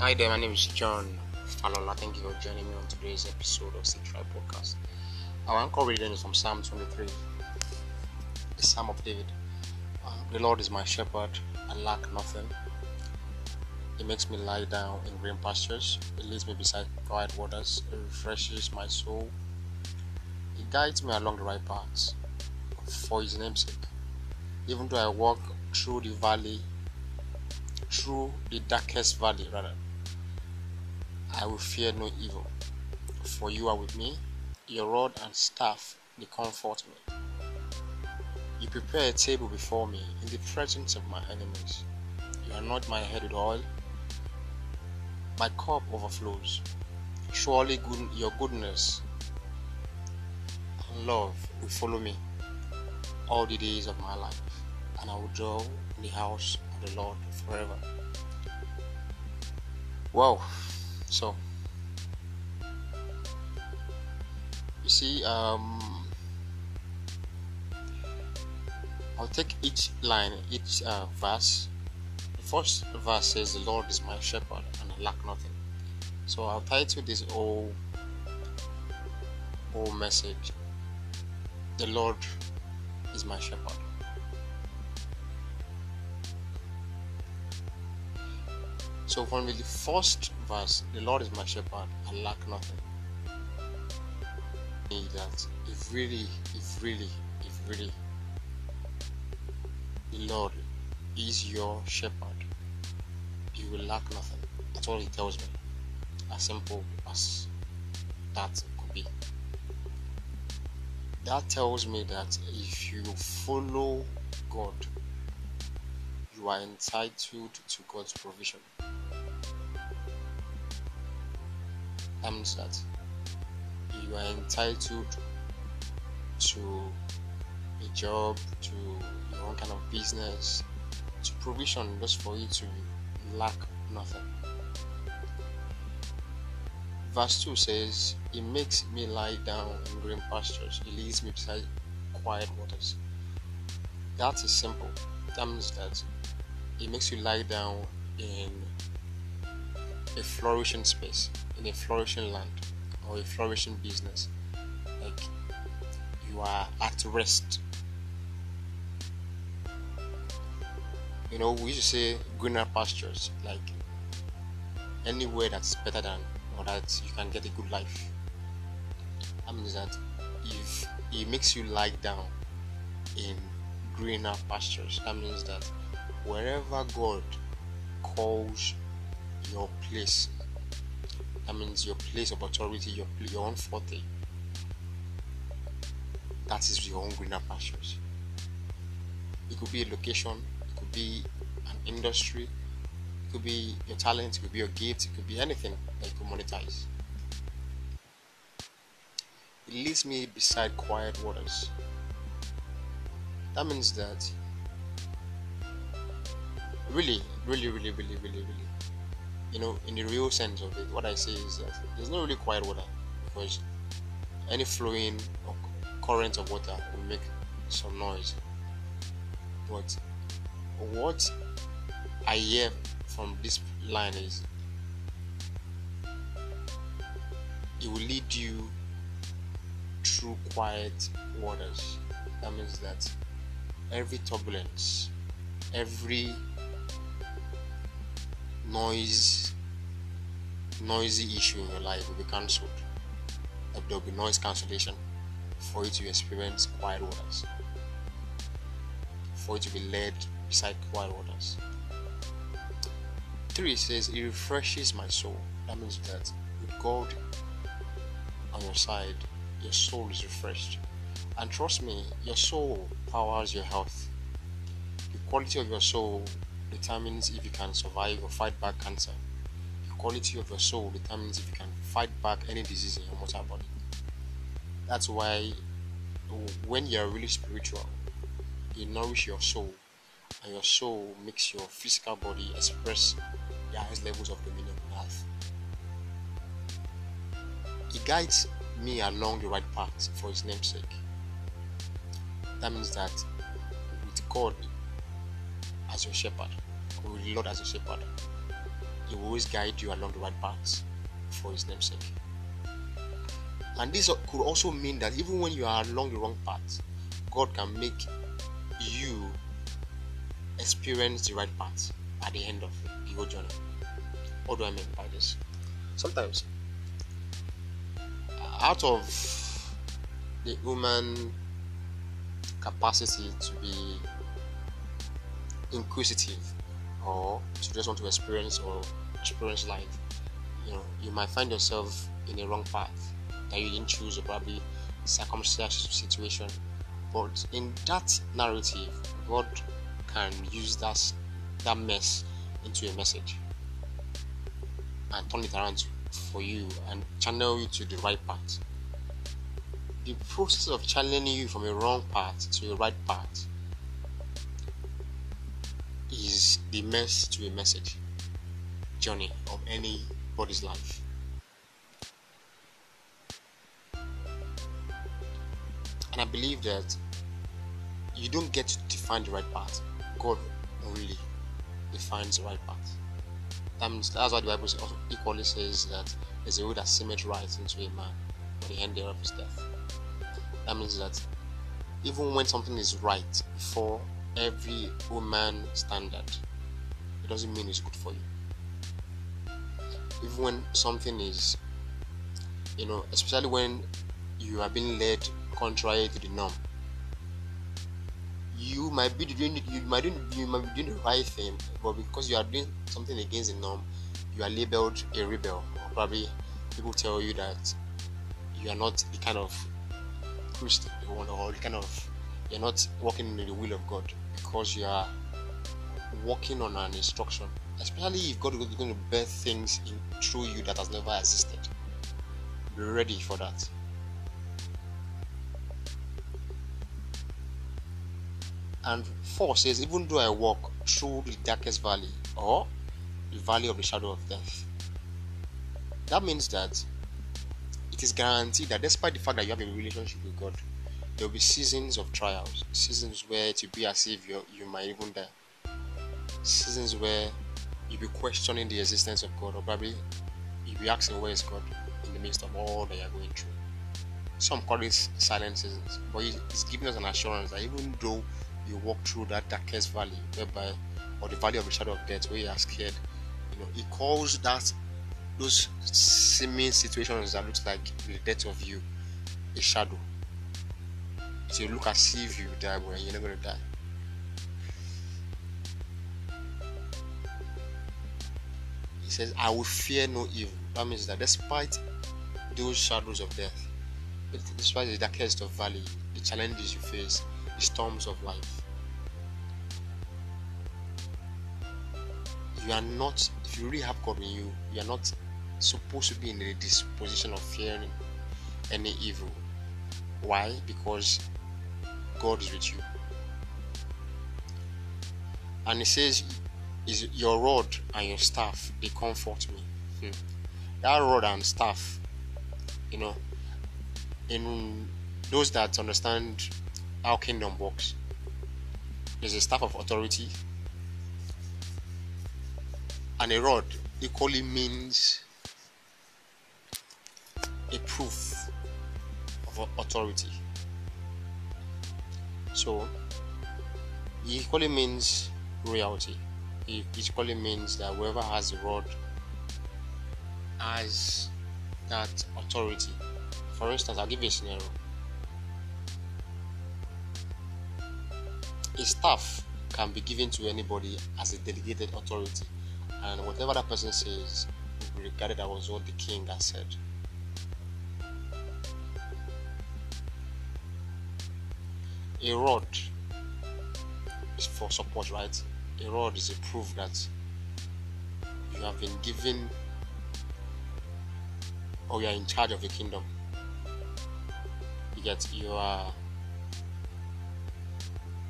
Hi there, my name is John Falola. Thank you for joining me on today's episode of Six Podcast. Our anchor reading is from Psalm 23, the Psalm of David. Uh, the Lord is my shepherd, I lack nothing. He makes me lie down in green pastures. He leads me beside quiet waters. He refreshes my soul. He guides me along the right paths for His name's sake. Even though I walk through the valley, through the darkest valley, rather, I will fear no evil. For you are with me, your rod and staff, they comfort me. You prepare a table before me in the presence of my enemies. You anoint my head with oil. My cup overflows. Surely good, your goodness and love will follow me all the days of my life, and I will dwell in the house of the Lord forever. Wow. So, you see, um, I'll take each line, each uh, verse. The first verse says, "The Lord is my shepherd, and I lack nothing." So I'll title this whole whole message, "The Lord is my shepherd." So from the first verse, the Lord is my shepherd, I lack nothing. That if really, if really, if really the Lord is your shepherd, you will lack nothing. That's all he tells me. As simple as that could be. That tells me that if you follow God, you are entitled to God's provision. That means that you are entitled to a job, to your own kind of business, to provision just for you to lack nothing. Verse 2 says, He makes me lie down in green pastures, He leads me beside quiet waters. That is simple. That means that He makes you lie down in a flourishing space, in a flourishing land, or a flourishing business. Like you are at rest. You know, we used to say greener pastures, like anywhere that's better than or that you can get a good life. That means that if it makes you lie down in greener pastures, that means that wherever God calls your place, that means your place of authority, your your own forte. That is your own greener pastures. It could be a location, it could be an industry, it could be your talent, it could be your gift, it could be anything that you could monetize. It leads me beside quiet waters. That means that really, really, really, really, really, really, you know, in the real sense of it, what I say is that there's not really quiet water because any flowing or current of water will make some noise. But what I hear from this line is it will lead you through quiet waters. That means that every turbulence, every noise, noisy issue in your life will be cancelled. There will be noise cancellation for you to experience quiet waters, for you to be led beside quiet waters. Three says, It refreshes my soul. That means that with God on your side, your soul is refreshed. And trust me, your soul powers your health. The quality of your soul determines if you can survive or fight back cancer. The quality of your soul determines if you can fight back any disease in your mortal body. That's why when you're really spiritual, you nourish your soul, and your soul makes your physical body express the highest levels of dominion on earth. He guides me along the right path for his name's sake. That means that with God as your shepherd, the Lord as your shepherd, He will always guide you along the right path for His name's sake. And this could also mean that even when you are along the wrong path, God can make you experience the right path at the end of whole journey. What do I mean by this? Sometimes, out of the human capacity to be inquisitive or to just want to experience or experience life, you know, you might find yourself in a wrong path that you didn't choose or probably circumstances situation. But in that narrative, God can use that that mess into a message and turn it around for you and channel you to the right path. The process of channeling you from a wrong path to a right path the mess to a message journey of anybody's life. And I believe that you don't get to define the right path. God only defines the right path. That means that's why the Bible equally says that there's a road that seemeth right into a man, but the end thereof is death. That means that even when something is right for every human standard, it doesn't mean it's good for you. Even when something is, you know, especially when you are being led contrary to the norm. You might be doing you might you might be doing the right thing, but because you are doing something against the norm, you are labeled a rebel. Probably people tell you that you are not the kind of Christian or the kind of you're not walking in the will of God because you are working on an instruction. Especially if God is going to birth things in, through you that has never existed. Be ready for that. And 4 says, Even though I walk through the darkest valley or the valley of the shadow of death. That means that it is guaranteed that despite the fact that you have a relationship with God, there will be seasons of trials, seasons where it will be as if you you might even die, seasons where you'll be questioning the existence of God, or probably you'll be asking where is God in the midst of all that you're going through. Some call it silent seasons, but it's giving us an assurance that even though you walk through that darkest valley, whereby, or the valley of the shadow of death, where you are scared, you know, He calls that those seeming situations that looks like the death of you a shadow. So you look as if you die, but you're not gonna die. Says, I will fear no evil. That means that despite those shadows of death, despite the darkest of valley, the challenges you face, the storms of life. You are not, if you really have God in you, you are not supposed to be in the disposition of fearing any evil. Why? Because God is with you. And He says, Is your rod and your staff they comfort me. Hmm. That rod and staff, you know, in those that understand how kingdom works. There's a staff of authority, and a rod equally means a proof of authority. So, it equally means royalty. It equally means that whoever has the rod has that authority. For instance, I'll give you a scenario. A staff can be given to anybody as a delegated authority, and whatever that person says will be regarded as what the king has said. A rod is for support, right? A rod is a proof that you have been given or you are in charge of a kingdom. You get you are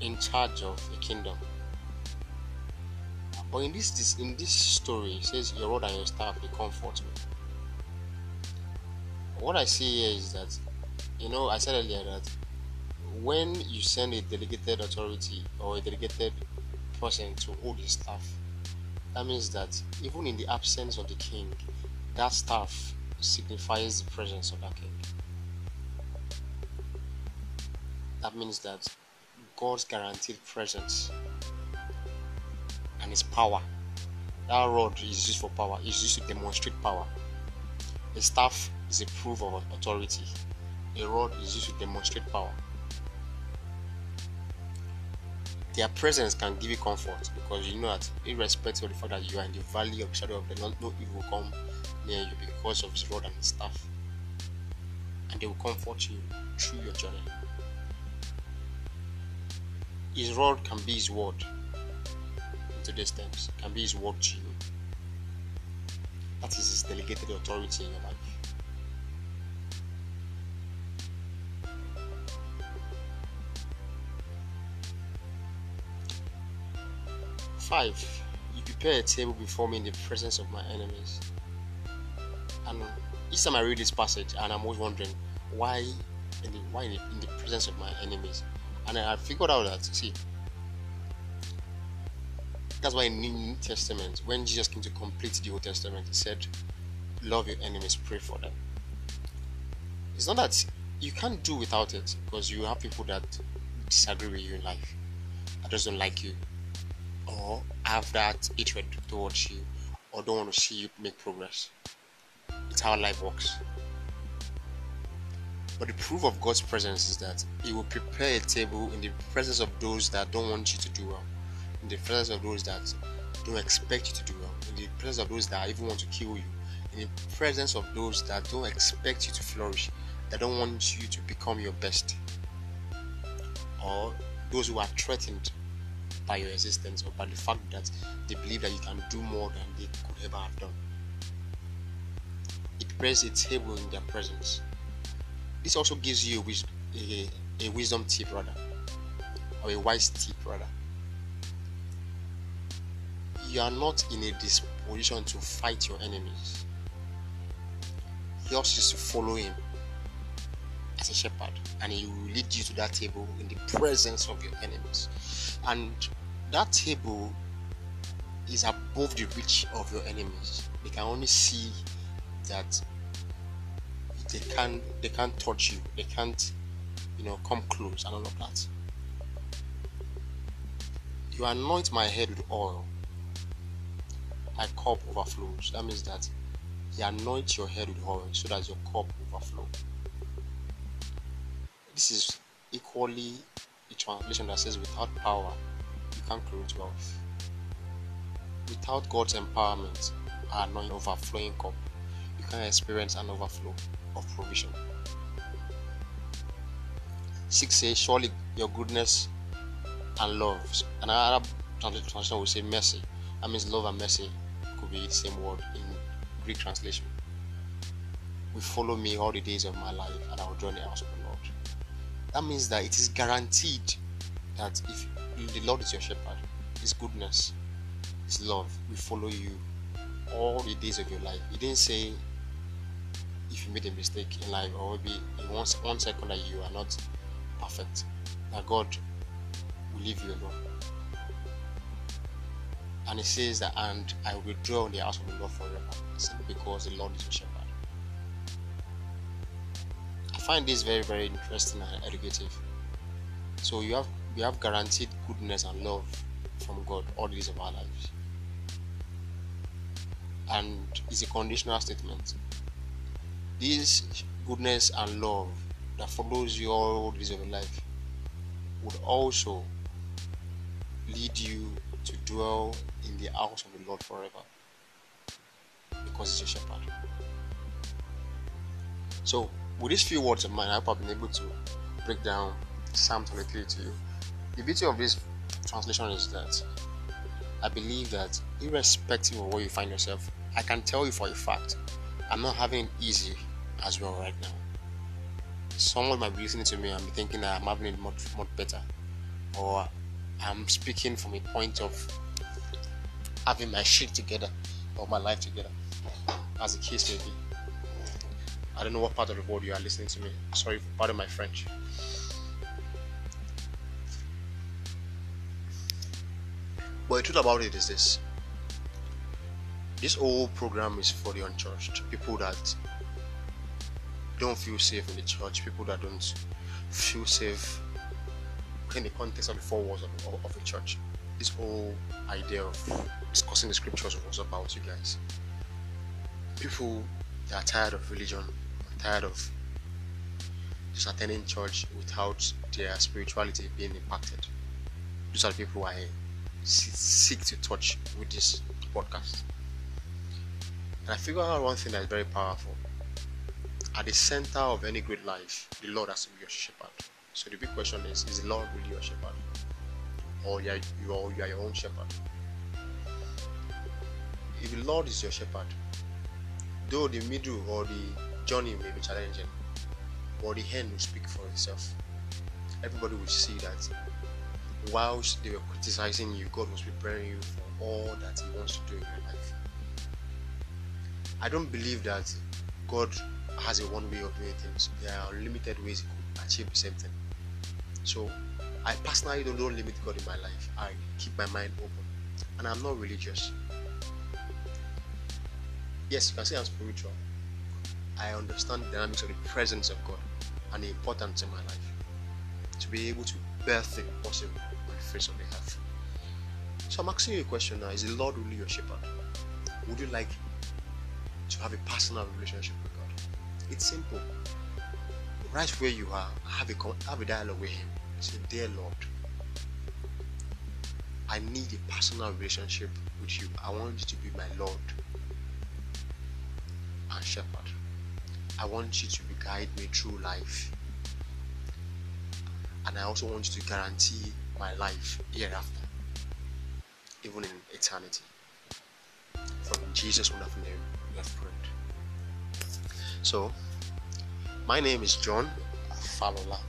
in charge of a kingdom. But in this, this in this story, it says your rod and your staff they comfort me. What I see here is that, you know, I said earlier that when you send a delegated authority or a delegated person to hold his staff, That means that even in the absence of the king, that staff signifies the presence of that king. That means that God's guaranteed presence and his power. That rod is used for power, is used to demonstrate power. A staff is a proof of authority. A rod is used to demonstrate power. Their presence can give you comfort because you know that, irrespective of the fact that you are in the valley of the shadow of the Lord, no evil will come near you because of his rod and his staff. And they will comfort you through your journey. His rod can be his word in today's terms, can be his word to you. That is his delegated authority in your life. Five, you prepare a table before me in the presence of my enemies. And each time I read this passage, and I'm always wondering why, in the, why in the, in the presence of my enemies. And I figured out that see, that's why in the New Testament, when Jesus came to complete the Old Testament, he said, "Love your enemies, pray for them." It's not that you can't do without it because you have people that disagree with you in life, that doesn't like you, or have that hatred towards you or don't want to see you make progress. It's how life works. But the proof of God's presence is that He will prepare a table in the presence of those that don't want you to do well, in the presence of those that don't expect you to do well, in the presence of those that even want to kill you, in the presence of those that don't expect you to flourish, that don't want you to become your best, or those who are threatened by your existence or by the fact that they believe that you can do more than they could ever have done. It prepares a table in their presence. This also gives you a, a, a wisdom tip, rather, or a wise tip, rather. You are not in a disposition to fight your enemies. Yours is to follow him as a shepherd, and he will lead you to that table in the presence of your enemies. And that table is above the reach of your enemies. They can only see that they can't they can't touch you, they can't, you know, come close and all of that. You anoint my head with oil, my cup overflows. That means that you anoint your head with oil so that your cup overflows. This is equally a translation that says, without power, you can't create wealth. Without God's empowerment, non overflowing cup, you can experience an overflow of provision. 6 says, Surely your goodness and love. And Another translation will say mercy. That means love and mercy could be the same word in Greek translation. Will follow me all the days of my life, and I will join the house of the Lord. That means that it is guaranteed that if the Lord is your shepherd, His goodness, His love will follow you all the days of your life. He didn't say if you made a mistake in life or maybe in one, one second that you are not perfect, that God will leave you alone. And he says that, and I will dwell in the house of the Lord forever, because the Lord is your shepherd. Find this very, very interesting and educative. So you have we have guaranteed goodness and love from God all days of our lives. And it's a conditional statement. This goodness and love that follows you all days of your life would also lead you to dwell in the house of the Lord forever because it's your shepherd. So, with these few words of mine, I hope I've been able to break down Psalm 23 to you. The beauty of this translation is that I believe that irrespective of where you find yourself, I can tell you for a fact I'm not having it easy as well right now. Someone might be listening to me and be thinking that I'm having it much much better, or I'm speaking from a point of having my shit together or my life together, as the case may be. I don't know what part of the world you are listening to me. Sorry, pardon my French. But the truth about it is this this whole program is for the unchurched people that don't feel safe in the church, people that don't feel safe in the context of the four walls of, of, of a church. This whole idea of discussing the scriptures was about you guys. People that are tired of religion, tired of just attending church without their spirituality being impacted. Those are the people I seek to touch with this podcast. And I figure out one thing that is very powerful. At the center of any great life, the Lord has to be your shepherd. So the big question is: Is the Lord really your shepherd, or are, you are, you are your own shepherd? If the Lord is your shepherd, though the middle or the journey may be challenging, but the end will speak for itself. Everybody will see that whilst they were criticizing you, God was preparing you for all that He wants to do in your life. I don't believe that God has a one way of doing things. There are limited ways He could achieve the same thing. So I personally don't, don't limit God in my life. I keep my mind open. And I'm not religious. Yes, you can say I'm spiritual. I understand the dynamics of the presence of God and the importance in my life. To be able to birth the impossible on the face of the earth. So I'm asking you a question now. Is the Lord really your shepherd? Would you like to have a personal relationship with God? It's simple. Right where you are, have a have a dialogue with Him. Say, "Dear Lord, I need a personal relationship with you. I want you to be my Lord and Shepherd. I want you to guide me through life, and I also want you to guarantee my life hereafter, even in eternity." From Jesus' wonderful name, we have prayed. So, my name is John Falola,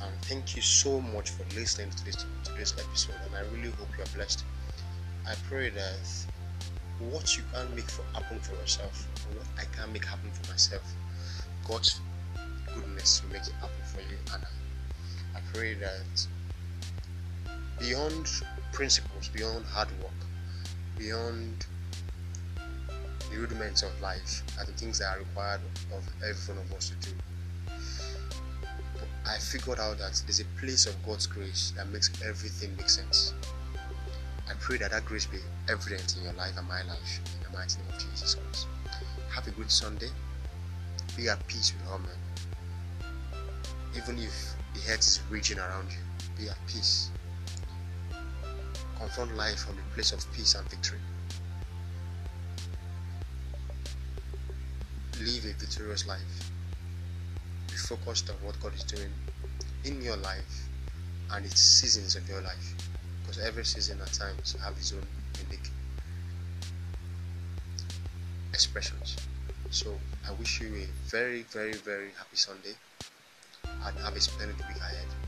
and thank you so much for listening to this to this episode. And I really hope you are blessed. I pray that what you can make for happen for yourself, or what I can make happen for myself, God's goodness will make it happen for you. And I pray that beyond principles, beyond hard work, beyond the rudiments of life are the things that are required of every one of us to do. I figured out that there's a place of God's grace that makes everything make sense. I pray that that grace be evident in your life and my life in the mighty name of Jesus Christ. Have a good Sunday. Be at peace with all men. Even if the hurt is raging around you, be at peace. Confront life from the place of peace and victory. live a victorious life. Be focused on what God is doing in your life and its seasons of your life. Because every season at times have its own unique expressions. So I wish you a very, very, very happy Sunday and have a splendid week ahead.